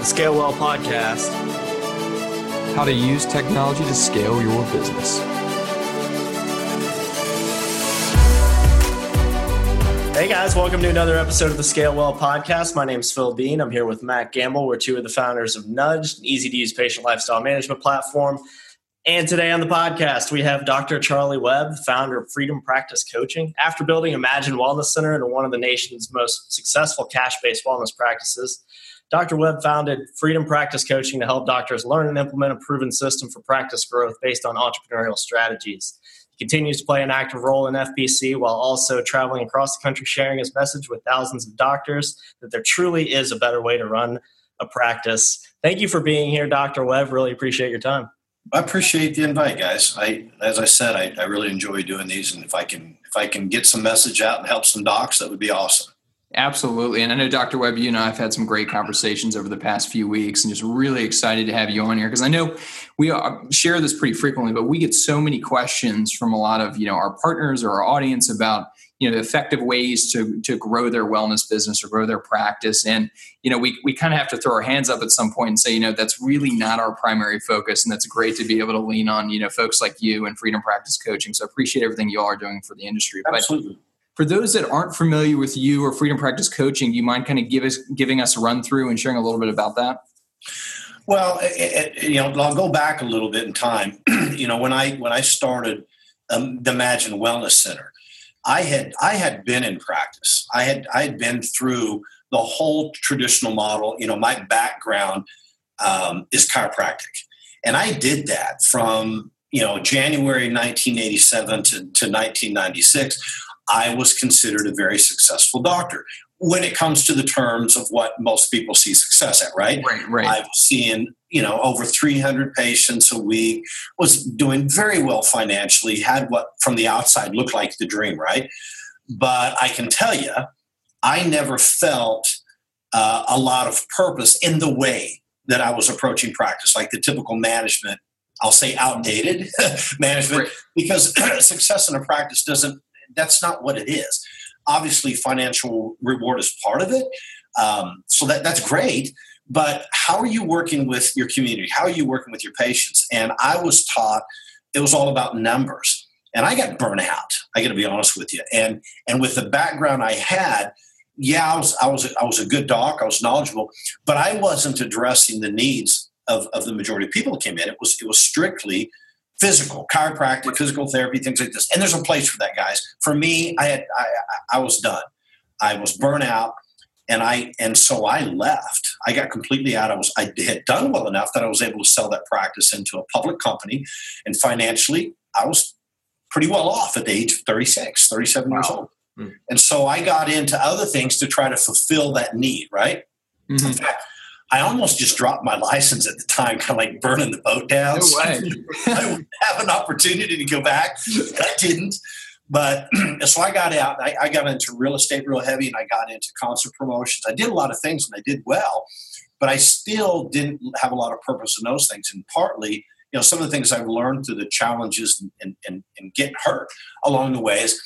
the Scale Well podcast. How to use technology to scale your business. Hey guys, welcome to another episode of the Scale Well podcast. My name is Phil Dean. I'm here with Matt Gamble. We're two of the founders of Nudge, an easy to use patient lifestyle management platform. And today on the podcast, we have Dr. Charlie Webb, founder of Freedom Practice Coaching. After building Imagine Wellness Center into one of the nation's most successful cash based wellness practices, Dr. Webb founded Freedom Practice Coaching to help doctors learn and implement a proven system for practice growth based on entrepreneurial strategies. He continues to play an active role in FPC while also traveling across the country sharing his message with thousands of doctors that there truly is a better way to run a practice. Thank you for being here, Dr. Webb. Really appreciate your time. I appreciate the invite, guys. I, as I said, I, I really enjoy doing these, and if I can, if I can get some message out and help some docs, that would be awesome. Absolutely. And I know, Dr. Webb, you and I have had some great conversations over the past few weeks and just really excited to have you on here because I know we share this pretty frequently, but we get so many questions from a lot of, you know, our partners or our audience about, you know, effective ways to, to grow their wellness business or grow their practice. And, you know, we, we kind of have to throw our hands up at some point and say, you know, that's really not our primary focus. And that's great to be able to lean on, you know, folks like you and Freedom Practice Coaching. So appreciate everything you all are doing for the industry. Absolutely. But for those that aren't familiar with you or Freedom Practice Coaching, do you mind kind of give us giving us a run through and sharing a little bit about that? Well, it, it, you know, I'll go back a little bit in time. you know, when I when I started um, the Imagine Wellness Center, I had I had been in practice. I had I had been through the whole traditional model. You know, my background um, is chiropractic, and I did that from you know January 1987 to, to 1996 I was considered a very successful doctor when it comes to the terms of what most people see success at, right? Right, right. I was seeing, you know, over 300 patients a week, was doing very well financially, had what from the outside looked like the dream, right? But I can tell you, I never felt uh, a lot of purpose in the way that I was approaching practice, like the typical management, I'll say outdated management, right. because success in a practice doesn't that's not what it is. Obviously, financial reward is part of it. Um, so that, that's great. But how are you working with your community? How are you working with your patients? And I was taught it was all about numbers. And I got burnt out. I got to be honest with you. And and with the background I had, yeah, I was I was I was a good doc. I was knowledgeable, but I wasn't addressing the needs of, of the majority of people that came in. It was it was strictly physical, chiropractic, physical therapy, things like this. And there's a place for that, guys. For me, I had I, I was done. I was burnt out, and I and so I left. I got completely out. I was I had done well enough that I was able to sell that practice into a public company, and financially, I was pretty well off at the age of 36, 37 wow. years old. Mm. And so I got into other things to try to fulfill that need, right? Mm-hmm. In fact, I almost just dropped my license at the time, kind of like burning the boat down. No. I would have an opportunity to go back. I didn't. But so I got out. I, I, got into real estate real heavy, and I got into concert promotions. I did a lot of things, and I did well, but I still didn't have a lot of purpose in those things. And partly, you know, some of the things I've learned through the challenges and, and, and getting hurt along the way is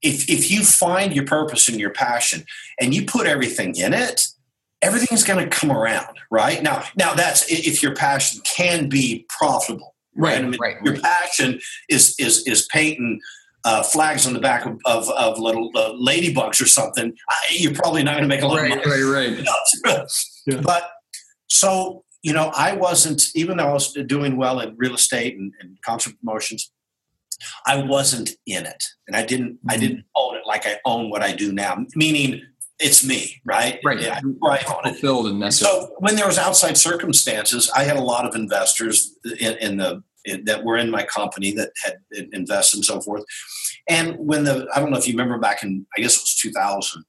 if, if you find your purpose and your passion and you put everything in it, everything's going to come around, right? Now, now that's if your passion can be profitable, right? right. I mean, right your right. passion is is is painting uh, flags on the back of, of, of little uh, ladybugs or something. I, you're probably not going to make a lot right, of money, right? Right, yeah. But so you know, I wasn't even though I was doing well in real estate and, and concert promotions. I wasn't in it, and I didn't. Mm-hmm. I didn't own it like I own what I do now. Meaning, it's me, right? Right. Yeah, right. Fulfilled and necessary. So when there was outside circumstances, I had a lot of investors in, in the in, that were in my company that had invested and so forth. And when the I don't know if you remember back in I guess it was 2000,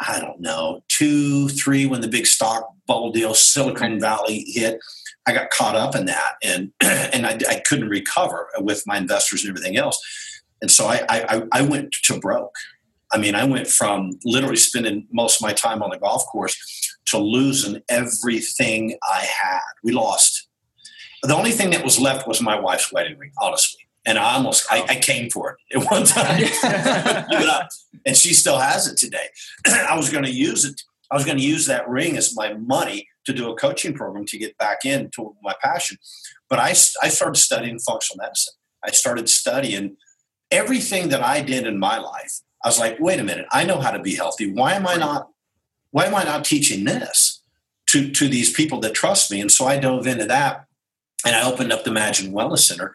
I don't know two three when the big stock bubble deal Silicon Valley hit. I got caught up in that and and I, I couldn't recover with my investors and everything else. And so I, I, I went to broke I mean, I went from literally spending most of my time on the golf course to losing everything I had. We lost. The only thing that was left was my wife's wedding ring, honestly. And I almost I, I came for it at one time, and she still has it today. I was going to use it. I was going to use that ring as my money to do a coaching program to get back into my passion. But I, I started studying functional medicine. I started studying everything that I did in my life. I was like, wait a minute, I know how to be healthy. Why am I not? Why am I not teaching this to to these people that trust me? And so I dove into that, and I opened up the Imagine Wellness Center,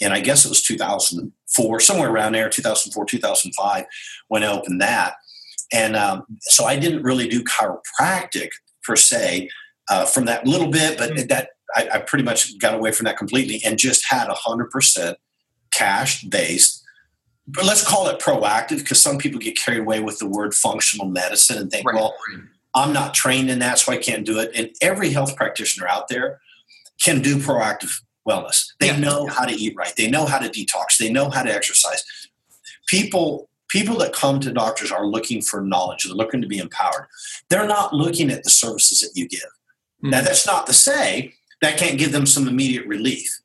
and I guess it was 2004, somewhere around there, 2004, 2005, when I opened that. And um, so I didn't really do chiropractic per se uh, from that little bit, but mm-hmm. that I, I, pretty much got away from that completely and just had a hundred percent cash based. But let's call it proactive because some people get carried away with the word functional medicine and think, right. well, I'm not trained in that, so I can't do it. And every health practitioner out there can do proactive wellness. They yeah. know how to eat right. They know how to detox. They know how to exercise. People people that come to doctors are looking for knowledge. They're looking to be empowered. They're not looking at the services that you give. Mm-hmm. Now, that's not to say that can't give them some immediate relief.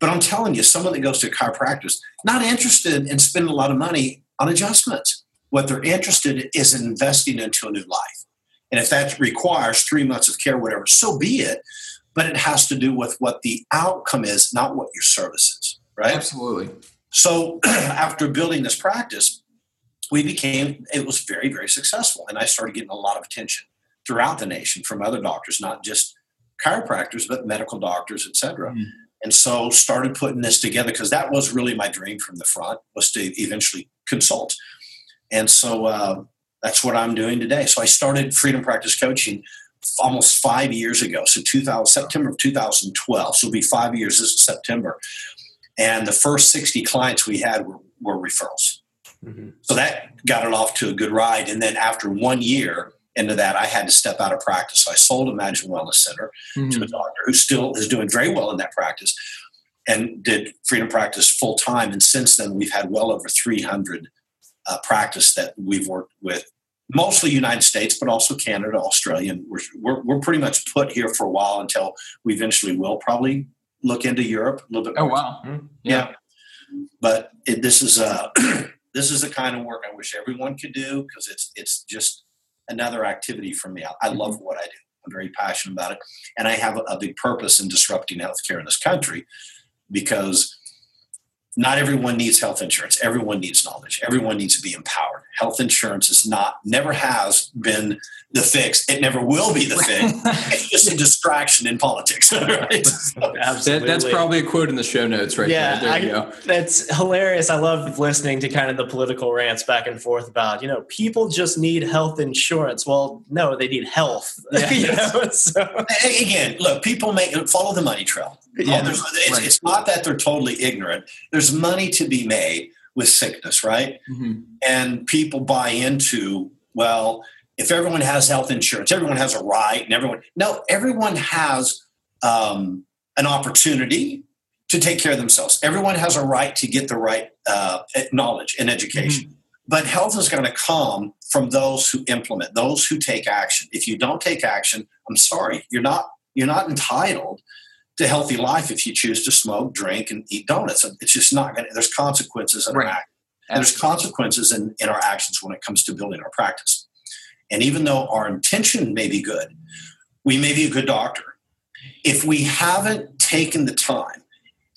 But I'm telling you, someone that goes to a chiropractor not interested in spending a lot of money on adjustments. What they're interested in is investing into a new life. And if that requires three months of care, whatever, so be it. But it has to do with what the outcome is, not what your service is, right? Absolutely. So after building this practice, we became, it was very, very successful. And I started getting a lot of attention throughout the nation from other doctors, not just chiropractors, but medical doctors, et cetera. Mm. And so started putting this together because that was really my dream from the front was to eventually consult. And so uh, that's what I'm doing today. So I started Freedom Practice Coaching almost five years ago. So 2000, September of 2012. So it'll be five years this is September. And the first 60 clients we had were, were referrals. Mm-hmm. So that got it off to a good ride. And then after one year into that, I had to step out of practice. So I sold Imagine Wellness Center mm-hmm. to a doctor who still is doing very well in that practice and did freedom practice full time. And since then, we've had well over 300 uh, practice that we've worked with, mostly United States, but also Canada, Australia. And we're, we're, we're pretty much put here for a while until we eventually will probably look into Europe a little bit. Oh, more. Oh, wow. Mm-hmm. Yeah. yeah. But it, this is uh, this is the kind of work I wish everyone could do because it's it's just another activity for me. I, I, love mm-hmm. what I do. I'm very passionate about it, and I have a, a big purpose in disrupting healthcare in this country because not everyone needs health insurance. Everyone needs knowledge. Everyone needs to be empowered. Health insurance is not, never has been the fix. It never will be the fix. it's just a distraction in politics. Right? So, that, that's probably a quote in the show notes right yeah, there. There you go. That's hilarious. I love listening to kind of the political rants back and forth about, you know, people just need health insurance. Well, no, they need health. Yeah. you know? so. Again, look, people make follow the money trail. Yeah, it's, right. it's, not that they're totally ignorant. There's money to be made with sickness, right? Mm-hmm. And people buy into, well, if everyone has health insurance, everyone has a right, and everyone, no, everyone has um, an opportunity to take care of themselves. Everyone has a right to get the right uh, knowledge and education. Mm-hmm. But health is going to come from those who implement, those who take action. If you don't take action, I'm sorry, you're not you're not entitled to healthy life if you choose to smoke, drink, and eat donuts. It's just not going to, there's consequences in right. our act. And there's consequences in, in our actions when it comes to building our practice. And even though our intention may be good, we may be a good doctor. If we haven't taken the time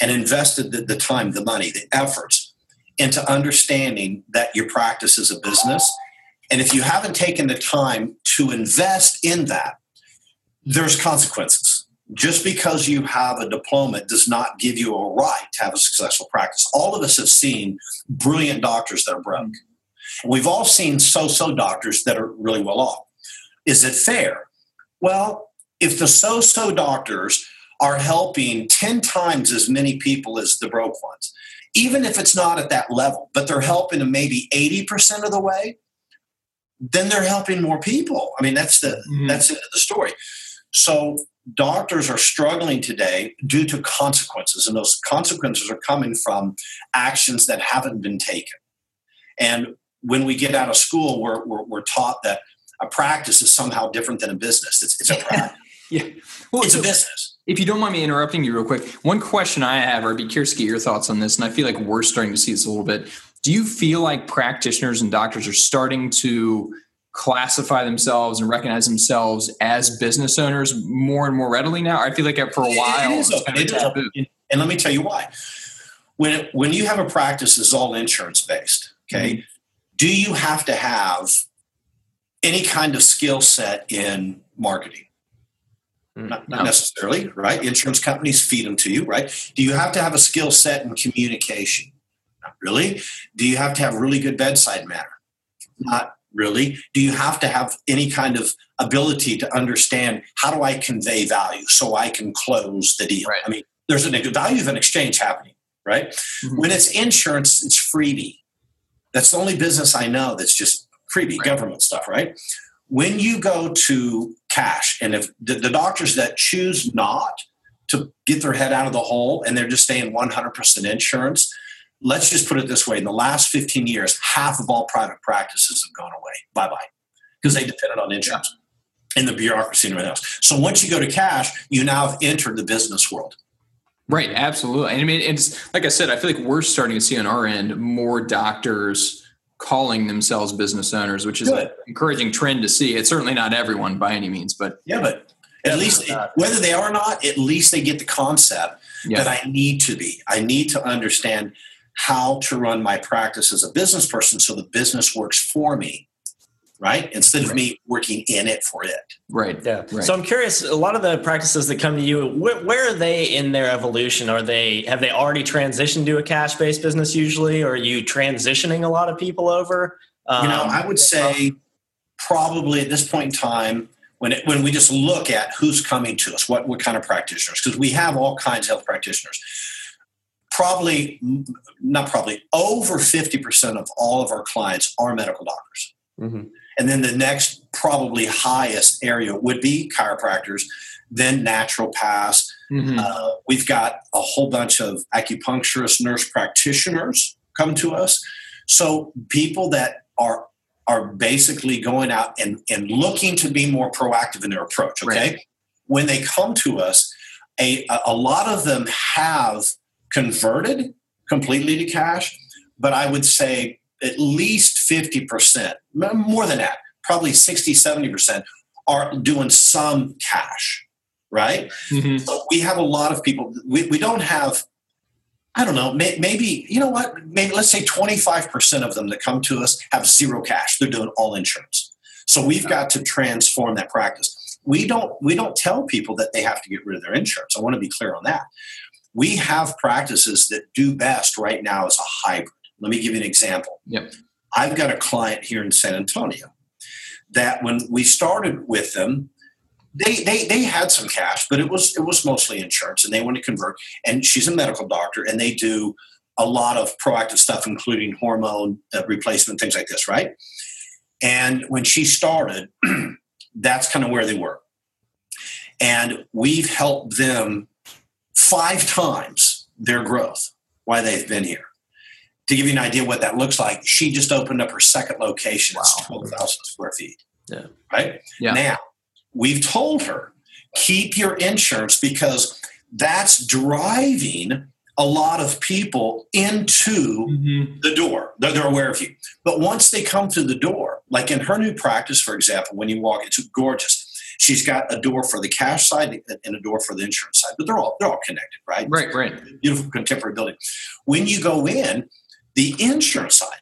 and invested the, the time, the money, the efforts into understanding that your practice is a business, and if you haven't taken the time to invest in that, there's consequences just because you have a diploma does not give you a right to have a successful practice. All of us have seen brilliant doctors that are broke. We've all seen so so doctors that are really well off. Is it fair? Well, if the so so doctors are helping 10 times as many people as the broke ones, even if it's not at that level, but they're helping them maybe 80% of the way, then they're helping more people. I mean, that's the mm-hmm. that's the story. So doctors are struggling today due to consequences, and those consequences are coming from actions that haven't been taken. And when we get out of school, we're, we're, we're taught that a practice is somehow different than a business. It's, it's a practice. yeah. Well, it's so a business. If you don't mind me interrupting you real quick, one question I have, or I'd be curious to get your thoughts on this, and I feel like we're starting to see this a little bit. Do you feel like practitioners and doctors are starting to classify themselves and recognize themselves as business owners more and more readily now? I feel like for a while, it is open. It is and let me tell you why. When when you have a practice that's all insurance based, okay, mm-hmm. do you have to have any kind of skill set in marketing? Mm, not, not no. necessarily, right? Insurance companies feed them to you, right? Do you have to have a skill set in communication? Not really. Do you have to have really good bedside manner? Not really. Do you have to have any kind of ability to understand how do I convey value so I can close the deal? Right. I mean, there's a value of an exchange happening, right? Mm-hmm. When it's insurance, it's freebie. That's the only business I know that's just freebie right. government stuff, right? When you go to cash, and if the, the doctors that choose not to get their head out of the hole and they're just staying 100% insurance, let's just put it this way in the last 15 years, half of all private practices have gone away. Bye bye. Because they depended on insurance and the bureaucracy and everything else. So once you go to cash, you now have entered the business world. Right, absolutely. And I mean, it's like I said, I feel like we're starting to see on our end more doctors calling themselves business owners, which is Good. an encouraging trend to see. It's certainly not everyone by any means, but yeah, but at least whether they are or not, at least they get the concept yeah. that I need to be. I need to understand how to run my practice as a business person so the business works for me right? Instead of right. me working in it for it. Right. Yeah. Right. so i'm curious a lot of the practices that come to you where, where, are they in their evolution? Are they have they already transitioned to a cash based business usually? Or are you transitioning a lot of people over? Um, you know i would say probably at this point in time when it, when we just look at who's coming to us what what kind of practitioners because we have all kinds of health practitioners. Probably not probably over 50% of all of our clients are medical doctors. Mm-hmm. And then the next probably highest area would be chiropractors then naturopaths mm-hmm. uh, we've got a whole bunch of acupuncturists nurse practitioners come to us so people that are are basically going out and, and looking to be more proactive in their approach okay right. when they come to us a, a lot of them have converted completely to cash, but I would say at least 50%, more than that, probably 60, 70% are doing some cash, right? Mm-hmm. So we have a lot of people, we, we don't have, I don't know, may, maybe, you know what, maybe let's say 25% of them that come to us have zero cash. They're doing all insurance. So we've got to transform that practice. We don't we don't tell people that they have to get rid of their insurance. I want to be clear on that we have practices that do best right now as a hybrid. Let me give you an example. Yep. I've got a client here in San Antonio that when we started with them, they, they they had some cash, but it was it was mostly insurance, and they want to convert. And she's a medical doctor, and they do a lot of proactive stuff, including hormone uh, replacement, things like this, right? And when she started, that's kind of where they were. And we've helped them five times their growth while they've been here. To give you an idea what that looks like, she just opened up her second location. Wow. It's 12,000 square feet. Yeah. Right? Yeah. Now, we've told her keep your insurance because that's driving a lot of people into mm-hmm. the door. They're, they're, aware of you. But once they come through the door, like in her new practice, for example, when you walk, it's gorgeous. She's got a door for the cash side and a door for the insurance side, but they're all they're all connected, right? Right, right. Beautiful contemporary building. When you go in, the insurance side,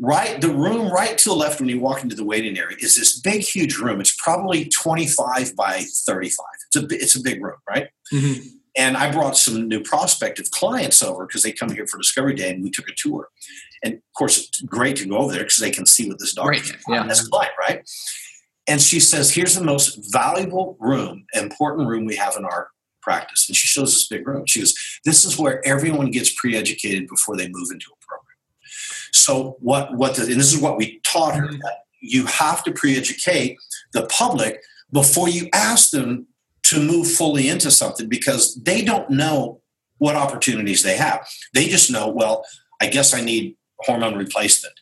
right, the room right to the left when you walk into the waiting area is this big, huge room. It's probably 25 by 35. It's a it's a big room, right? Mm-hmm. And I brought some new prospective clients over because they come here for Discovery Day, and we took a tour. And of course, it's great to go over there because they can see what this doctor right. yeah. as a client, right? And she says, Here's the most valuable room, important room we have in our practice. And she shows this big room. She goes, This is where everyone gets pre educated before they move into a program. So, what, what the, and this is what we taught her mm-hmm. that you have to pre educate the public before you ask them to move fully into something because they don't know what opportunities they have. They just know, well, I guess I need hormone replacement.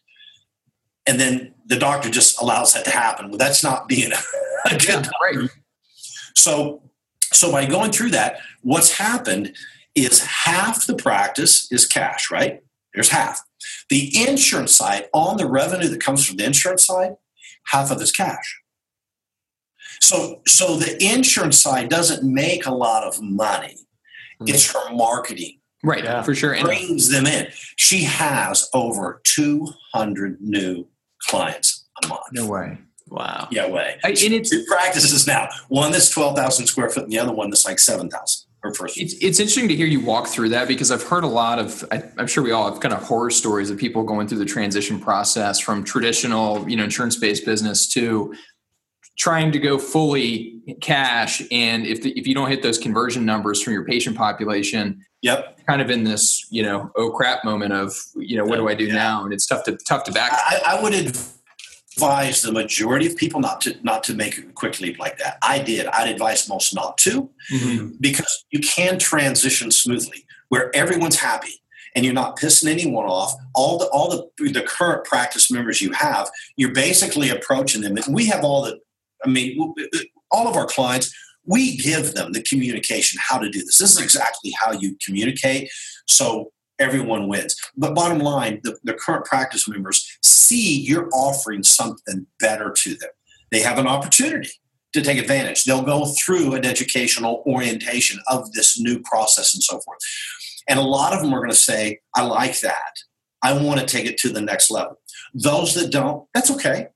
And then the doctor just allows that to happen. Well, that's not being a good yeah, right. So, so by going through that, what's happened is half the practice is cash, right? There's half. The insurance side, on the revenue that comes from the insurance side, half of it's cash. So, so the insurance side doesn't make a lot of money. Mm-hmm. It's her marketing. Right, yeah. for sure. And brings them in. She has over 200 new clients a month. No way. Wow. Yeah, way. I, and it's two practices now. One that's 12,000 square foot and the other one that's like 7,000 per person. It's, it's interesting to hear you walk through that because I've heard a lot of, I, am sure we all have kind of horror stories of people going through the transition process from traditional, you know, insurance-based business to trying to go fully cash and if the, if you don't hit those conversion numbers from your patient population yep kind of in this you know oh crap moment of you know what do i do yeah. now and it's tough to tough to back I, I, would advise the majority of people not to not to make a quick leap like that i did i'd advise most not to mm-hmm. because you can transition smoothly where everyone's happy and you're not pissing anyone off. All the all the the current practice members you have, you're basically approaching them. And we have all the I mean, all of our clients, we give them the communication how to do this. This is exactly how you communicate. So everyone wins. But bottom line, the, the current practice members see you're offering something better to them. They have an opportunity to take advantage. They'll go through an educational orientation of this new process and so forth. And a lot of them are going to say, I like that. I want to take it to the next level. Those that don't, that's okay.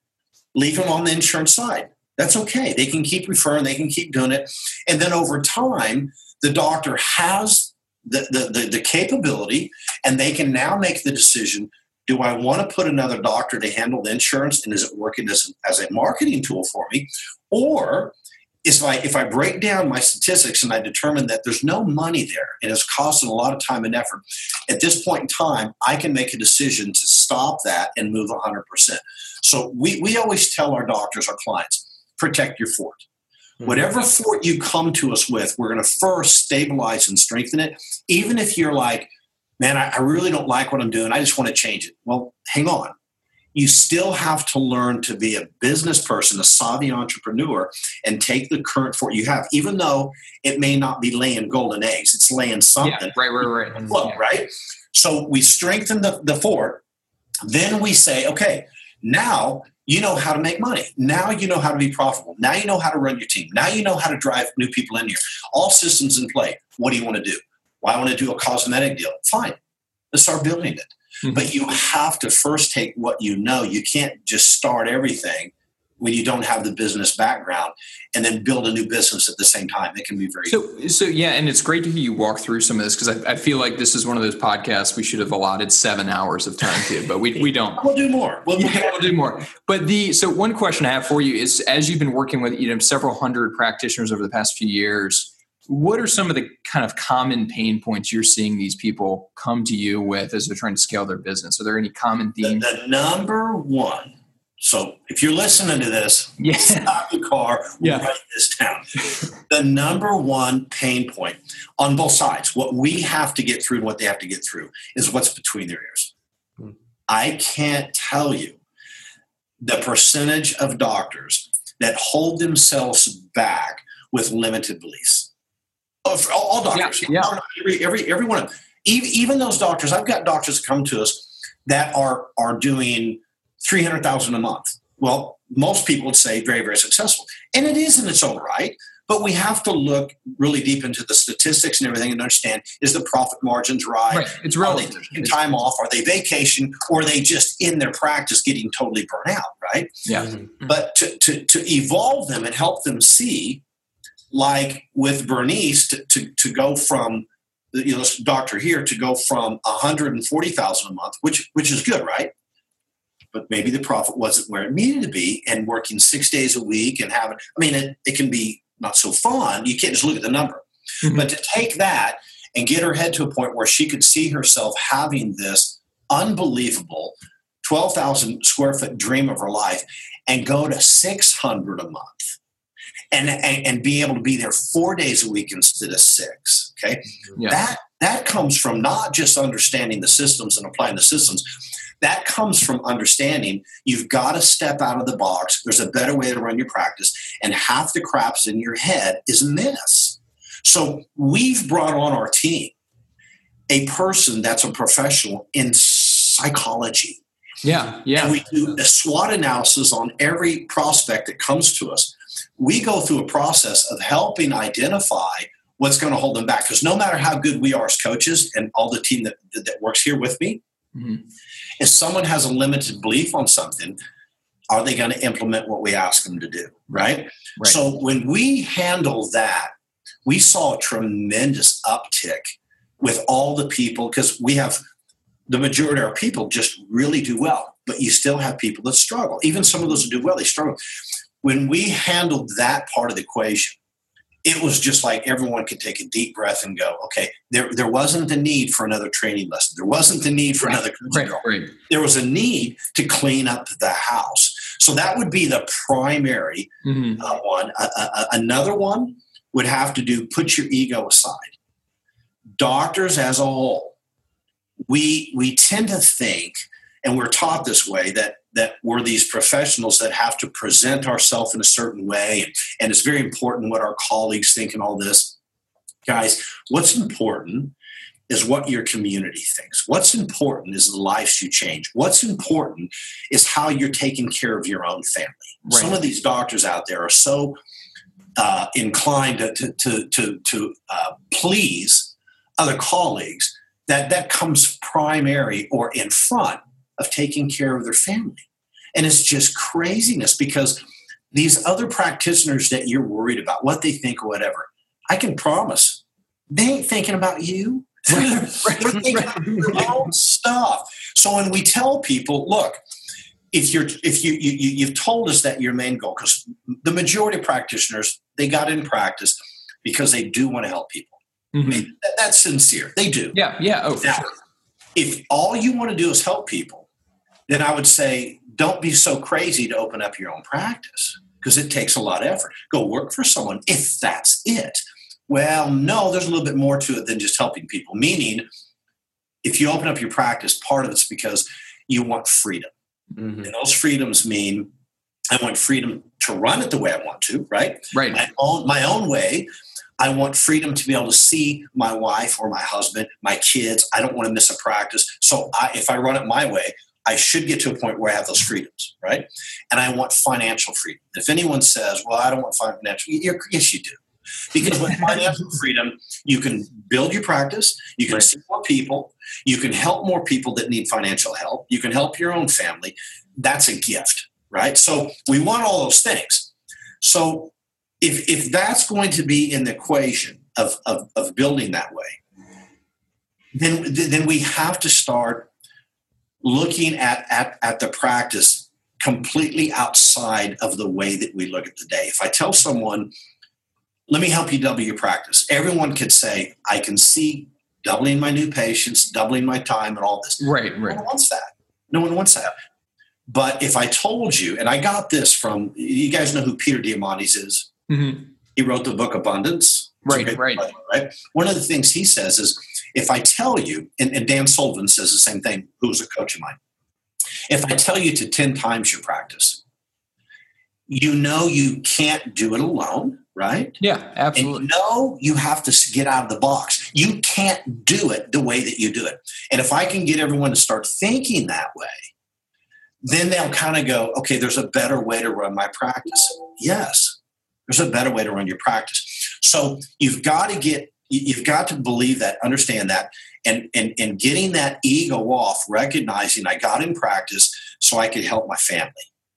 Leave them on the insurance side. That's okay. They can keep referring, they can keep doing it. And then over time, the doctor has the, the, the, the capability and they can now make the decision do I want to put another doctor to handle the insurance and is it working as, as a marketing tool for me? Or if I, if I break down my statistics and I determine that there's no money there and it's costing a lot of time and effort, at this point in time, I can make a decision to stop that and move 100%. So we, we always tell our doctors, our clients, protect your fort. Mm-hmm. Whatever fort you come to us with, we're going to first stabilize and strengthen it. Even if you're like, man, I, I really don't like what I'm doing, I just want to change it. Well, hang on. You still have to learn to be a business person, a savvy entrepreneur, and take the current fort you have, even though it may not be laying golden eggs. It's laying something. Yeah, right, right, right. Look, yeah. right? So we strengthen the, the fort. Then we say, okay, now you know how to make money. Now you know how to be profitable. Now you know how to run your team. Now you know how to drive new people in here. All systems in play. What do you want to do? Well, I want to do a cosmetic deal. Fine. Let's start building it. Mm-hmm. But you have to first take what you know. You can't just start everything when you don't have the business background and then build a new business at the same time. It can be very so. So yeah, and it's great to hear you walk through some of this because I, I, feel like this is one of those podcasts we should have allotted seven hours of time to, but we, we don't. we'll do more. We'll, yeah, we'll do more. But the so one question I have for you is as you've been working with you know several hundred practitioners over the past few years. What are some of the kind of common pain points you're seeing these people come to you with as they're trying to scale their business? Are there any common themes? The, the number one so if you're listening to this, yeah. stop the car, yeah. write this down. the number one pain point on both sides, what we have to get through and what they have to get through, is what's between their ears. Hmm. I can't tell you the percentage of doctors that hold themselves back with limited beliefs. All, all doctors, yeah, yeah. Every, every, every one of them. Even, even those doctors, I've got doctors come to us that are are doing 300,000 a month. Well, most people would say very, very successful. And it is in its own right. But we have to look really deep into the statistics and everything and understand is the profit margins right? right. It's really Are taking time off? Are they vacation? Or are they just in their practice getting totally burnt out, right? Yeah. Mm-hmm. But to, to, to evolve them and help them see, like with Bernice, to, to, to go from the you know, this doctor here to go from 140,000 a month, which which is good, right? But maybe the profit wasn't where it needed to be and working six days a week and having i mean it, it can be not so fun you can't just look at the number mm-hmm. but to take that and get her head to a point where she could see herself having this unbelievable 12,000 square foot dream of her life and go to 600 a month and, and, and be able to be there four days a week instead of six okay yeah. that that comes from not just understanding the systems and applying the systems that comes from understanding you've got to step out of the box. There's a better way to run your practice, and half the craps in your head is a miss. So we've brought on our team a person that's a professional in psychology Yeah, yeah. And we do a SWOT analysis on every prospect that comes to us. We go through a process of helping identify what's going to hold them back. Because no matter how good we are as coaches and all the team that, that works here with me, mm-hmm. if someone has a limited belief on something, are they going to implement what we ask them to do? Right? right. So when we handle that, we saw a tremendous uptick with all the people because we have the majority of our people just really do well, but you still have people that struggle. Even some of those who do well, they struggle. When we handled that part of the equation, it was just like everyone could take a deep breath and go, okay, there, there wasn't the need for another training lesson. There wasn't the need for another right, right. There was a need to clean up the house. So that would be the primary mm-hmm. uh, one. Uh, uh, another one would have to do put your ego aside. Doctors as a whole, we we tend to think, and we're taught this way that that we're these professionals that have to present ourselves in a certain way, and, and it's very important what our colleagues think and all this. Guys, what's important is what your community thinks. What's important is the lives you change. What's important is how you're taking care of your own family. Right. Some of these doctors out there are so uh, inclined to, to, to, to uh, please other colleagues that that comes primary or in front of taking care of their family. And it's just craziness because these other practitioners that you're worried about, what they think or whatever, I can promise they ain't thinking about you. They're, thinking about their own stuff. So when we tell people, look, if you're if you, you you've told us that your main goal, because the majority of practitioners they got in practice because they do want to help people. Mm-hmm. I mean, that, that's sincere. They do. Yeah, yeah. Oh, now, sure. If all you want to do is help people, then I would say don't be so crazy to open up your own practice because it takes a lot of effort. Go work for someone if that's it. Well, no, there's a little bit more to it than just helping people. Meaning, if you open up your practice, part of it's because you want freedom. Mm-hmm. And those freedoms mean I want freedom to run it the way I want to, right? Right. My own, my own way I want freedom to be able to see my wife or my husband, my kids. I don't want to miss a practice. So I, if I run it my way, I should get to a point where I have those freedoms, right? And I want financial freedom. If anyone says, well, I don't want financial, yes, you do. Because with financial freedom, you can build your practice, you can right. see more people, you can help more people that need financial help, you can help your own family. That's a gift, right? So we want all those things. So if if that's going to be in the equation of, of, of building that way, then then we have to start looking at, at, at the practice completely outside of the way that we look at the day. If I tell someone, let me help you double your practice, everyone could say, I can see doubling my new patients, doubling my time, and all this. Right, right. No one wants that. No one wants that. But if I told you, and I got this from, you guys know who Peter Diamandis is? Mm-hmm. He wrote the book Abundance. Right, right. right. One of the things he says is if I tell you, and, and Dan Sullivan says the same thing, who's a coach of mine, if I tell you to 10 times your practice, you know you can't do it alone, right? Yeah, absolutely. And you know you have to get out of the box. You can't do it the way that you do it. And if I can get everyone to start thinking that way, then they'll kind of go, okay, there's a better way to run my practice. Yes, there's a better way to run your practice. So you've got to get you've got to believe that, understand that, and and and getting that ego off, recognizing I got in practice so I could help my family.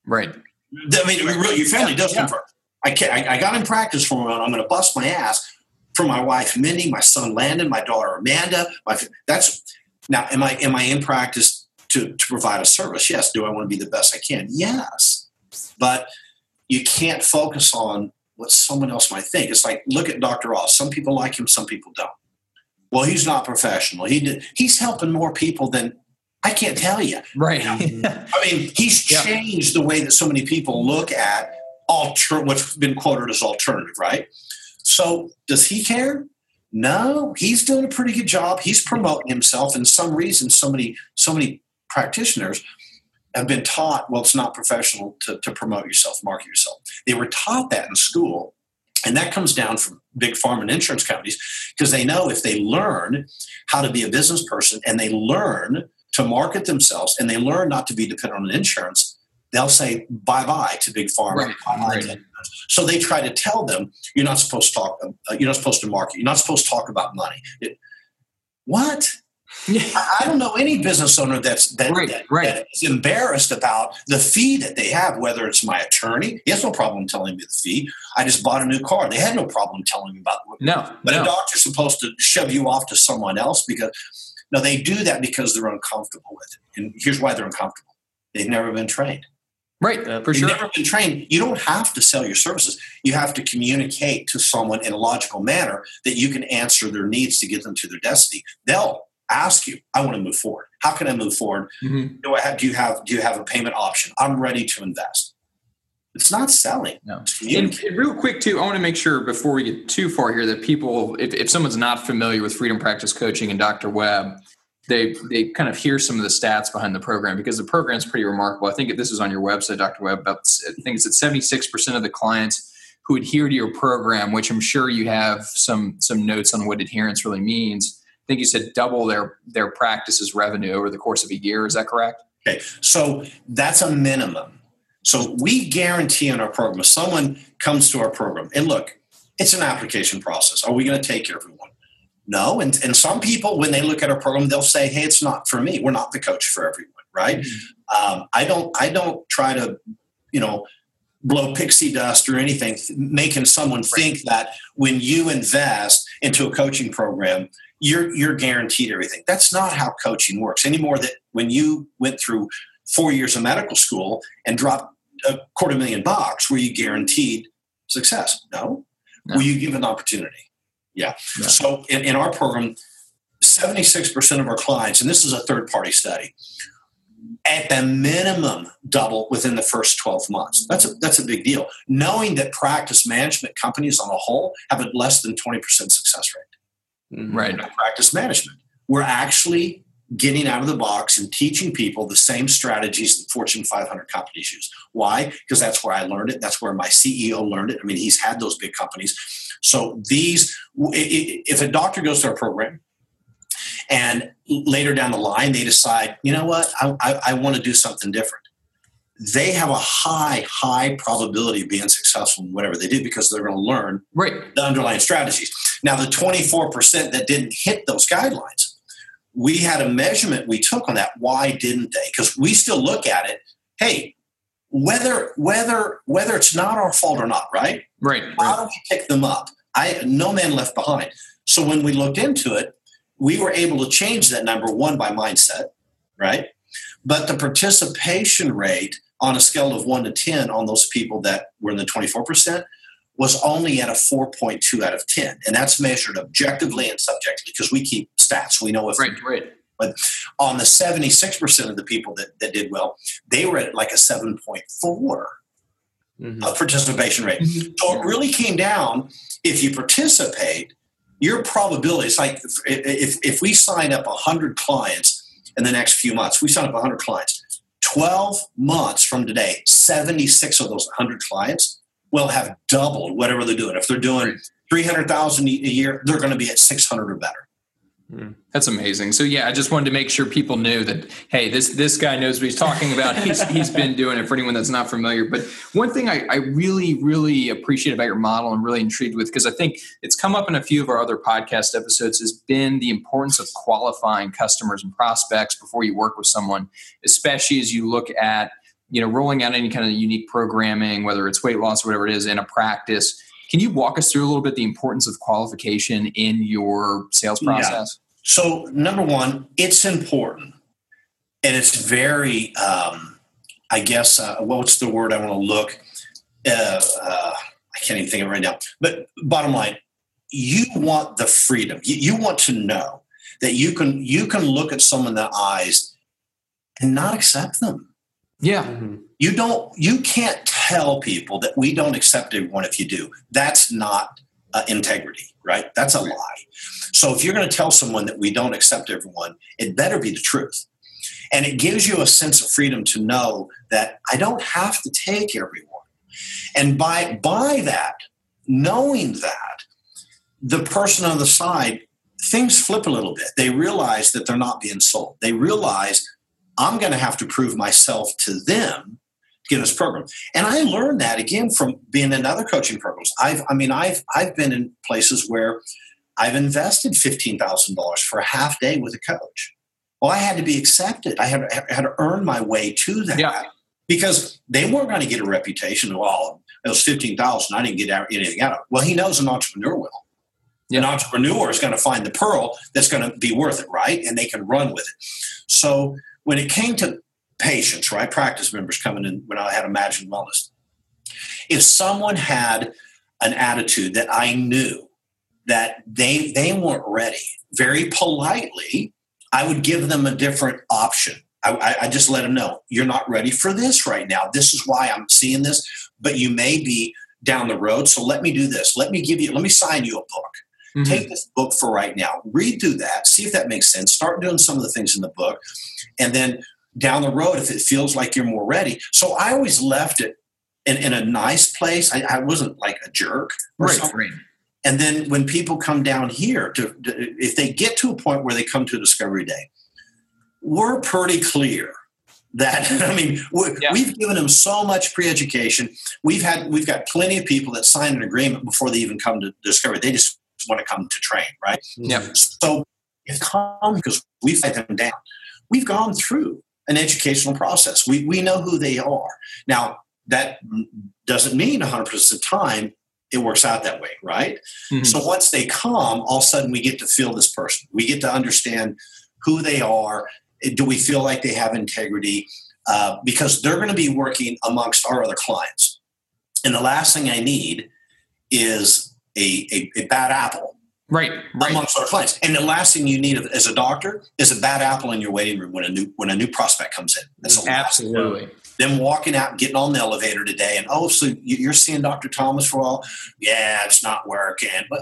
Right. I mean, really, your family does yeah. come first. I, can't, I, I got in practice for. I'm going to bust my ass for my wife Mindy, my son Landon, my daughter Amanda. My that's now. Am I am I in practice to to provide a service? Yes. Do I want to be the best I can? Yes. But you can't focus on what someone else might think. It's like look at Dr. Oz. Some people like him, some people don't. Well, he's not professional. He did. He's helping more people than I can't tell you. Right. You know? I mean, he's changed the way that so many people look at alter what's been quoted as alternative. Right. So does he care? No, he's doing a pretty good job. He's promoting himself, and some reason, so many so many practitioners have been taught, well, it's not professional to, to promote yourself, market yourself. They were taught that in school. And that comes down from big pharma and insurance companies because they know if they learn how to be a business person and they learn to market themselves and they learn not to be dependent on insurance, they'll say bye bye to big pharma. Right, right. So they try to tell them you're not supposed to talk. Uh, you're not supposed to market. You're not supposed to talk about money. It, what? I don't know any business owner that's that, right, that, right. that is embarrassed about the fee that they have. Whether it's my attorney, he has no problem telling me the fee. I just bought a new car; they had no problem telling me about. No, but no. a doctor's supposed to shove you off to someone else because no, they do that because they're uncomfortable with it. And here's why they're uncomfortable: they've never been trained. Right, uh, for You've sure. never been trained. You don't have to sell your services. You have to communicate to someone in a logical manner that you can answer their needs to get them to their destiny. They'll ask you, "I want to move forward. How can I move forward? Mhm. Do I have? Do you have? Do you have a payment option? I'm ready to invest." It's not selling. No. And, real quick too, I want to make sure before we get too far here that people, if, if someone's not familiar with Freedom Practice Coaching and Dr. Webb, they they kind of hear some of the stats behind the program because the program is pretty remarkable. I think this is on your website, Dr. Webb. About I think it's at seventy six percent of the clients who adhere to your program, which I'm sure you have some some notes on what adherence really means. I think you said double their their practice's revenue over the course of a year. Is that correct? Okay, so that's a minimum. So we guarantee in our program, if someone comes to our program, and look, it's an application process. Are we going to take everyone? No. And, and some people, when they look at our program, they'll say, hey, it's not for me. We're not the coach for everyone, right? Um, I don't I don't try to, you know, blow pixie dust or anything, making someone think that when you invest into a coaching program, you're you're guaranteed everything. That's not how coaching works anymore. That when you went through four years of medical school and dropped a quarter million bucks, were you guaranteed success? No. No. Were you given an opportunity? Yeah. Yeah. So in, in our program, 76% of our clients, and this is a third party study, at the minimum double within the first 12 months. That's a, that's a big deal. Knowing that practice management companies on a whole have a less than 20% success rate Mhm. Right. practice management. We're actually getting out of the box and teaching people the same strategies that Fortune 500 companies use. Why? Because that's where I learned it. That's where my CEO learned it. I mean, he's had those big companies. So these, i- i- if a doctor goes to our program and later down the line they decide, you know what, I, I, I want to do something different. They have a high, high probability of being successful in whatever they do because they're going to learn Right. the underlying strategies. Now, the 24% that didn't hit those guidelines, we had a measurement we took on that. Why didn't they? Because we still look at it. Hey, whether whether whether it's not our fault or not, right? Right. How right. do we pick them up? I no man left behind. So when we looked into it, we were able to change that number one by mindset, right? But the participation rate on a scale of one to ten on those people that were in the twenty four percent was only at a 4.2 out of 10 and that's measured objectively and subjectively because we keep stats we know if Right. Right. on the 76% of the people that, that did well they were at like a 7.4 Mhm. participation rate so it really came down if you participate your probability it's like if, if, we sign up 100 clients in the next few months we sign up 100 clients 12 months from today 76 of those 100 clients will have doubled whatever they're doing. If they're doing 300000 a year they're going to be at 600 or better That's amazing. So yeah, I just wanted to make sure people knew that hey, this this guy knows what he's talking about. He's he's been doing it for anyone that's not familiar. But one thing I, I really, really appreciate about your model and really intrigued with, because I think it's come up in a few of our other podcast episodes, has been the importance of qualifying customers and prospects before you work with someone, especially as you look at, you know, rolling out any kind of unique programming, whether it's weight loss or whatever it is, in a practice. Can you walk us through a little bit the importance of qualification in your sales process? Yeah. process? So, number one, it's important. And it's very, um, I guess, uh, what's the word I want to look? Uh, uh, I can't even think of it right now. But bottom line, you want the freedom. You, you want to know that you can you can look at someone in the eyes and not accept them. Yeah. Mhm. You don't. You can't tell people that we don't accept everyone if you do. That's not uh, integrity, right? That's a lie. So if you're going to tell someone that we don't accept everyone, it better be the truth. And it gives you a sense of freedom to know that I don't have to take everyone. And by by that, knowing that, the person on the side things flip a little bit. They realize that they're not being sold. They realize I'm going to have to prove myself to them this program. And I learned that again from being in other coaching programs. I've, I mean, I've, I've been in places where I've invested $15,000 for a half day with a coach. Well, I had to be accepted. I had, had to earn my way to that yeah. because they weren't going to get a reputation. Well, oh, it was 15,000. I didn't get anything out of it. Well, he knows an entrepreneur will. Yeah. An entrepreneur is going to find the pearl that's going to be worth it, right? And they can run with it. So when it came to patients, right, practice members coming in when I had Imagine Wellness, if someone had an attitude that I knew that they they weren't ready, very politely, I would give them a different option. I, I, just let them know you're not ready for this right now. This is why I'm seeing this, but you may be down the road. So let me do this. Let me give you. Let me sign you a book. Mm-hmm. Take this book for right now. Read through that. See if that makes sense. Start doing some of the things in the book, and then down the road, if it feels like you're more ready. So I always left it in, in a nice place. I, I wasn't like a jerk. Right, right. And then when people come down here, to, to, if they get to a point where they come to Discovery Day, we're pretty clear that I mean we yeah. we've given them so much pre-education. We've had we've got plenty of people that sign an agreement before they even come to Discovery. They just want to come to train, right? Yeah. So it's come because we've let them down. We've gone through an educational process. We we know who they are. Now that doesn't mean 100% of the time it works out that way, right? Mm-hmm. So once they come, all of a sudden we get to feel this person. We get to understand who they are. Do we feel like they have integrity? Uh, because they're going to be working amongst our other clients. And the last thing I need is a, a, a bad apple right, right, amongst our clients. And the last thing you need as a doctor is a bad apple in your waiting room when a new when a new prospect comes in. That's absolutely. them walking out and getting on the elevator today and oh so you're seeing dr thomas for all yeah it's not working. But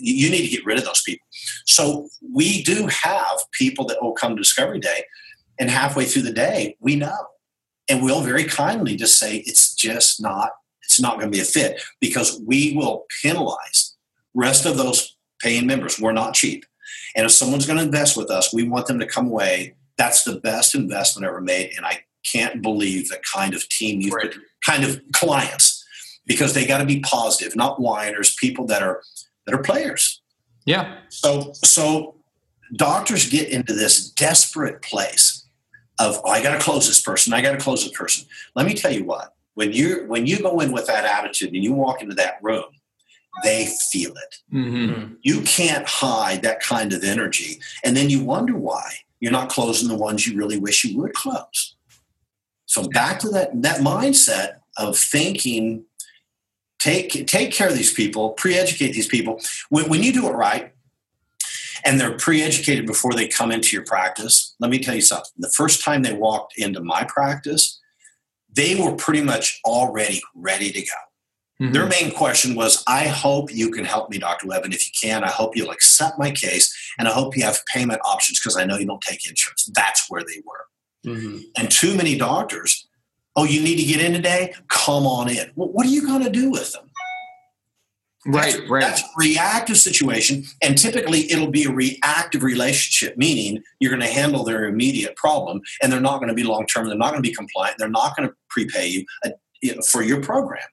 you need to get rid of those people. So we do have people that will come to discovery day and halfway through the day we know. And we'll very kindly just say it's just not it's not going to be a fit because we will penalize rest of those paying members we're not cheap and if someone's going to invest with us we want them to come away that's the best investment ever made and i can't believe the kind of team you've right. kind of clients because they got to be positive, not whiners, people that are that are players. Yeah. So so doctors get into this desperate place of oh, I got to close this person, I got to close this person. Let me tell you what. When you when you go in with that attitude and you walk into that room, they feel it. Mm-hmm. You can't hide that kind of energy, and then you wonder why you're not closing the ones you really wish you would close. So back to that that mindset of thinking, take take care of these people, pre-educate these people. When, when you do it right, and they're pre-educated before they come into your practice. Let me tell you something. The first time they walked into my practice, they were pretty much already ready to go. Mm-hmm. Their main question was, I hope you can help me, Dr. Webb. And if you can, I hope you'll accept my case and I hope you have payment options because I know you don't take insurance. That's where they were. Mm-hmm. And too many doctors, oh, you need to get in today? Come on in. Well, what are you going to do with them? Right, that's, right. That's a reactive situation. And typically it'll be a reactive relationship, meaning you're going to handle their immediate problem and they're not going to be long term. They're not going to be compliant. They're not going to prepay you, uh, for your program.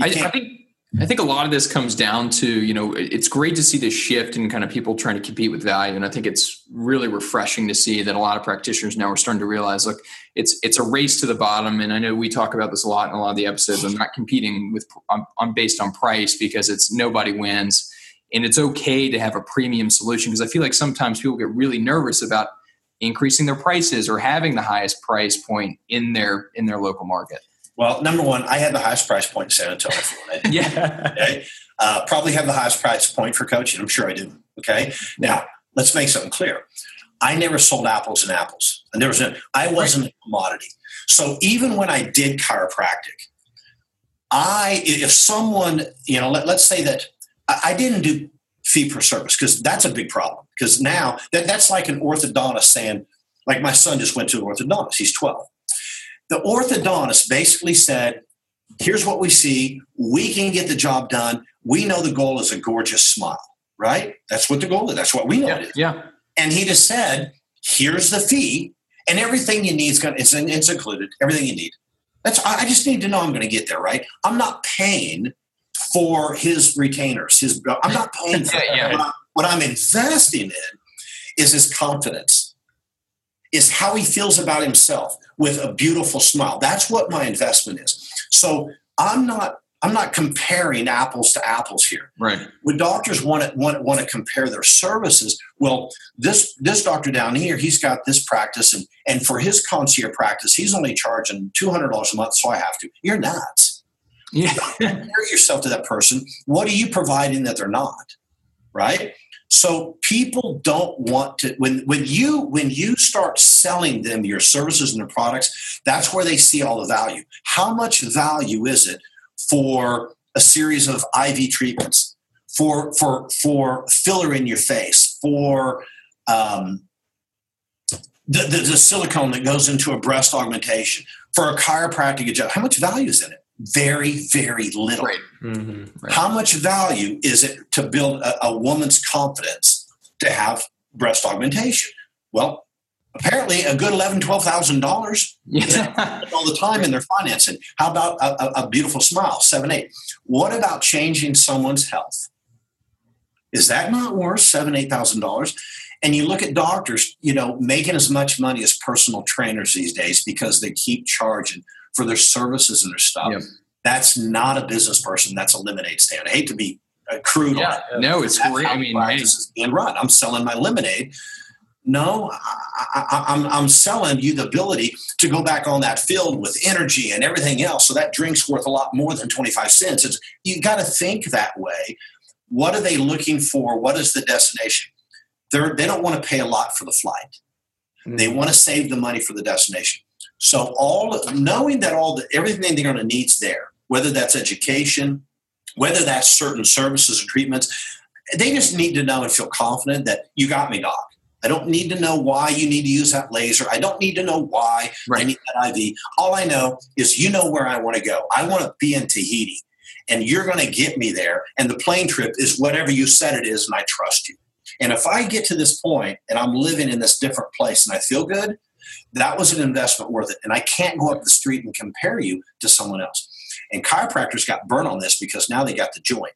I, I think I think a lot of this comes down to, you know, it's great to see this shift in kind of people trying to compete with value. And I think it's really refreshing to see that a lot of practitioners now are starting to realize, look, it's it's a race to the bottom. And I know we talk about this a lot in a lot of the episodes. I'm not competing with I'm, I'm based on price because it's nobody wins. And it's okay to have a premium solution because I feel like sometimes people get really nervous about increasing their prices or having the highest price point in their in their local market. Well, number one, I had the highest price point in San Antonio. yeah. Okay. Uh, probably have the highest price point for coaching. I'm sure I do. Okay. Now, let's make something clear. I never sold apples and apples. And there was a, I wasn't a commodity. So even when I did chiropractic, I, if someone, you know, let, us say that I, I didn't do fee per service because that's a big problem. Because now that, that's like an orthodontist saying, like my son just went to an orthodontist, he's 12 the orthodontist basically said, here's what we see. We can get the job done. We know the goal is a gorgeous smile, right? That's what the goal is. That's what we know yeah, it is. Yeah. And he just said, here's the fee, and everything you need is going it's, it's included, everything you need. That's I just need to know I'm going to get there, right? I'm not paying for his retainers. His I'm not paying for yeah, yeah. What, I, what I'm investing in is his confidence, is how he feels about himself with a beautiful smile. That's what my investment is. So I'm not I'm not comparing apples to apples here. Right. When doctors want to want, want to compare their services, well, this this doctor down here, he's got this practice, and and for his concierge practice, he's only charging two hundred dollars a month, so I have to. You're nuts. Yeah. compare yourself to that person. What are you providing that they're not? Right. So people don't want to when when you when you start selling them your services and their products, that's where they see all the value. How much value is it for a series of IV treatments, for for for filler in your face, for um, the, the, the silicone that goes into a breast augmentation, for a chiropractic adjustment. How much value is in it? Very, very little. Right. Mm-hmm. How much value is it to build a, a woman's confidence to have breast augmentation? Well, apparently a good eleven, twelve thousand dollars all the time in their financing. How about a, a, a beautiful smile? Seven, eight. What about changing someone's health? Is that not worth seven, eight thousand dollars? And you look at doctors, you know, making as much money as personal trainers these days because they keep charging for their services and their stuff. Yep. That's not a business person. That's a lemonade stand. I hate to be crude on it. No, it's That's great. I mean, hey, is being run. I'm selling my lemonade. No, I, I, I'm, I'm selling you the ability to go back on that field with energy and everything else. So that drink's worth a lot more than 25 cents. It's, you got to think that way. What are they looking for? What is the destination? They're, they don't want to pay a lot for the flight. They mm. want to save the money for the destination. So all knowing that all the everything they're going to need's there, whether that's education, whether that's certain services and treatments, they just need to know and feel confident that you got me, doc. I don't need to know why you need to use that laser. I don't need to know why I need that IV. All I know is you know where I want to go. I want to be in Tahiti, and you're going to get me there. And the plane trip is whatever you said it is, and I trust you. And if I get to this point and I'm living in this different place and I feel good, that was an investment worth it. And I can't go up the street and compare you to someone else. And chiropractors got burnt on this because now they got the joint.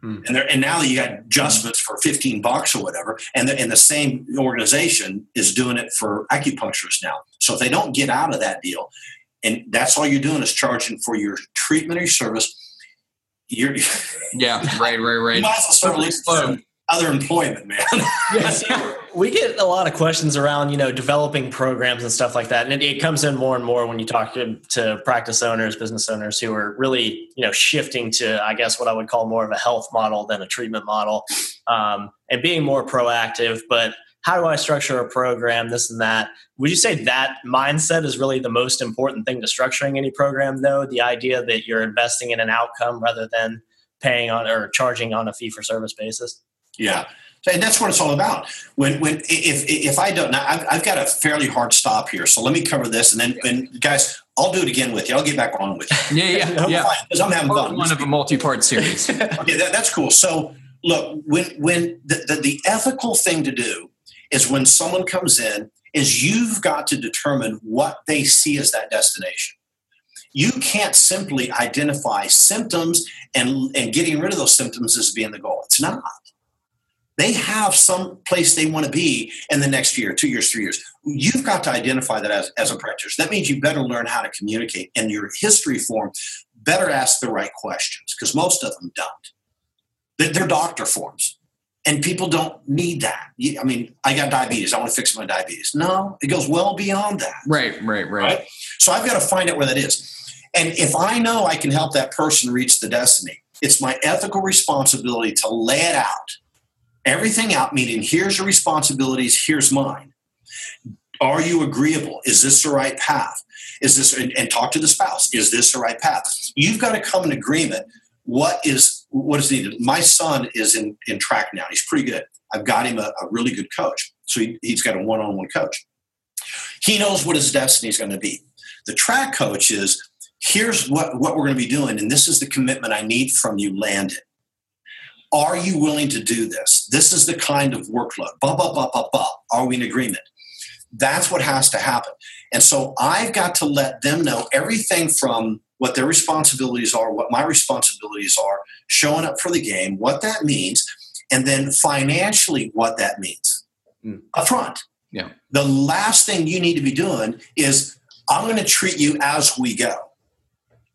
Hmm. And, and now you got adjustments for 15 bucks or whatever. And the, and the same organization is doing it for acupuncturists now. So if they don't get out of that deal, and that's all you're doing is charging for your treatment or your service, you're, yeah, right, right, right. might as well start looking for other employment, man. We get a lot of questions around you know developing programs and stuff like that. And it, it comes in more and more when you talk to, to practice owners business owners who are really you know shifting to i guess what i would call more of a health model than a treatment model um, and being more proactive. But how do i structure a program this and that? Would you say that mindset is really the most important thing to structuring any program though? The idea that you're investing in an outcome rather than paying on or charging on a fee for service basis Yeah, and that's what it's all about. When when if if I don't, now I've, I've got a fairly hard stop here, so let me cover this, and then and guys, I'll do it again with you. I'll get back on with you. Yeah, yeah, yeah. because I'm having Part fun. one of a multi-part series. Okay, that, that's cool. So look, when when the, the, the ethical thing to do is when someone comes in, is you've got to determine what they see as that destination. You can't simply identify symptoms and and getting rid of those symptoms as being the goal. It's not. They have some place they want to be in the next year, two years, three years. You've got to identify that as, as a practitioner. That means you better learn how to communicate. And your history form better ask the right questions because most of them don't. They're, doctor forms. And people don't need that. I mean, I got diabetes. I want to fix my diabetes. No, it goes well beyond that. right, right, right. Right? So I've got to find out where that is. And if I know I can help that person reach the destiny, it's my ethical responsibility to lay it out, everything out, meaning here's your responsibilities, here's mine. Are you agreeable? Is this the right path? Is this, and, and talk to the spouse, is this the right path? You've got to come in agreement. What is what is needed? My son is in, in track now. He's pretty good. I've got him a, a really good coach. So he, he's got a one on one coach. He knows what his destiny is going to be. The track coach is here's what, what we're going to be doing, and this is the commitment I need from you, Landon. Are you willing to do this? This is the kind of workload. Blah, blah, blah, blah, blah. Are we in agreement? That's what has to happen. And so I've got to let them know everything from what their responsibilities are, what my responsibilities are, showing up for the game, what that means, and then financially what that means mm. up front. Yeah. The last thing you need to be doing is I'm going to treat you as we go.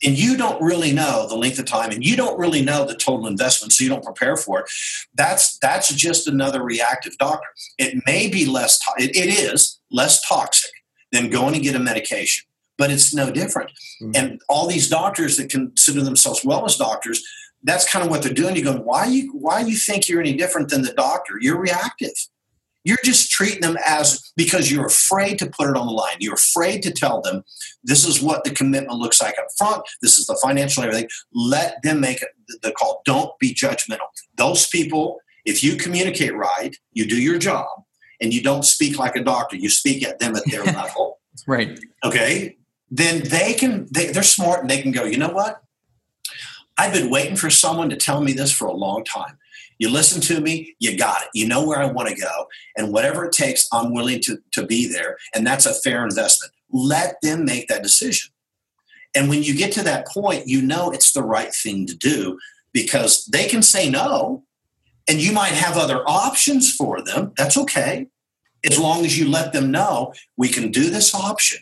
And you don't really know the length of time and you don't really know the total investment, so you don't prepare for it. That's that's just another reactive doctor. It may be less to- it, it is less toxic than going to get a medication, but it's no different. Mm-hmm. And all these doctors that consider themselves wellness doctors, that's kind of what they're doing. You go, why you why do you think you're any different than the doctor? You're reactive. You're just treating them as because you're afraid to put it on the line. You're afraid to tell them this is what the commitment looks like up front. This is the financial everything. Let them make the call. Don't be judgmental. Those people, if you communicate right, you do your job, and you don't speak like a doctor. You speak at them at their level. Right. Okay. Then they can. They, they're smart and they can go. You know what? I've been waiting for someone to tell me this for a long time. You listen to me, you got it. You know where I want to go. And whatever it takes, I'm willing to, to be there. And that's a fair investment. Let them make that decision. And when you get to that point, you know it's the right thing to do because they can say no, and you might have other options for them. That's okay. As long as you let them know we can do this option.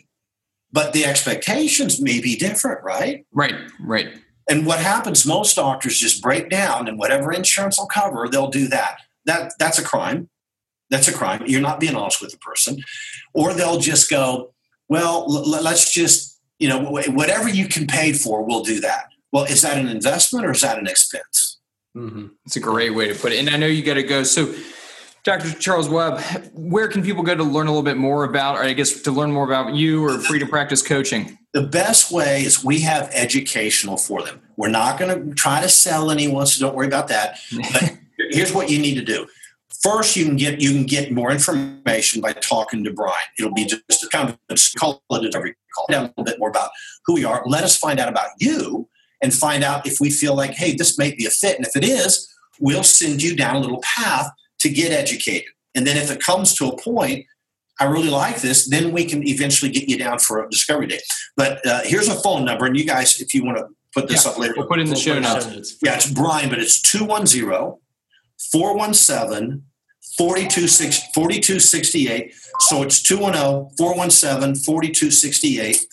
But the expectations may be different, right? Right, right. And what happens, most doctors just break down and whatever insurance will cover, they'll do that. That that's a crime. That's a crime. You're not being honest with the person. Or they'll just go, well, l- let's just, you know, whatever you can pay for, we'll do that. Well, is that an investment or is that an expense? Mm-hmm. It's a great way to put it. And I know you got to go. So, Dr. Charles Webb, where can people go to learn a little bit more about, or I guess to learn more about you or Freedom Practice Coaching? The best way is we have educational for them. We're not going to try to sell anyone, so don't worry about that. But here's what you need to do. First, you can get you can get more information by talking to Brian. It'll be just a kind of just call it every call down a little bit more about who we are. Let us find out about you and find out if we feel like, hey, this may be a fit. And if it is, we'll send you down a little path to get educated. And then if it comes to a point, I really like this, then we can eventually get you down for a discovery day. But uh, here's a phone number, and you guys, if you want to put this yeah, up later, we'll put in the show notes. Yeah, it's Brian, but it's 210 417 4268. So it's 210 417 4268.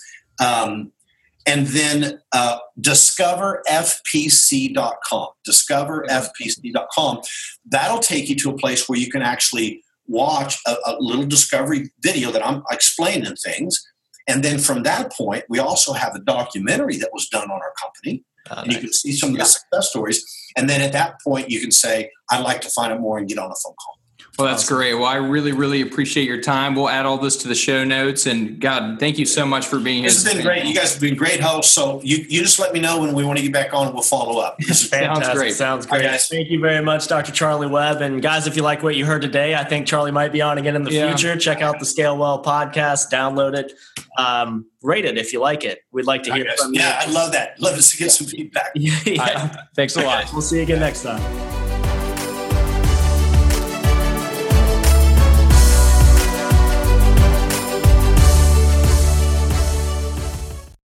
And then uh, discoverfpc.com. Discoverfpc.com. That'll take you to a place where you can actually watch a, a little discovery video that I'm explaining things. And then from that point, we also have a documentary that was done on our company. Uh, and nice. you can see some of the success stories. And then at that point, you can say, I'd like to find out more and get on a phone call. Well, that's awesome. great. Well, I really, really appreciate your time. We'll add all this to the show notes. And God, thank you so much for being this here. This has been great. You guys have been great hosts. So you, you just let me know when we want to get back on and we'll follow up. This is Sounds great. Sounds great. Right, thank you very much, Dr. Charlie Webb. And guys, if you like what you heard today, I think Charlie might be on again in the yeah. future. Check out the Scale Well podcast, download it, um, rate it if you like it. We'd like to hear from you. Yeah, I love that. Love to get some feedback. yeah. Thanks a lot. We'll see you again next time.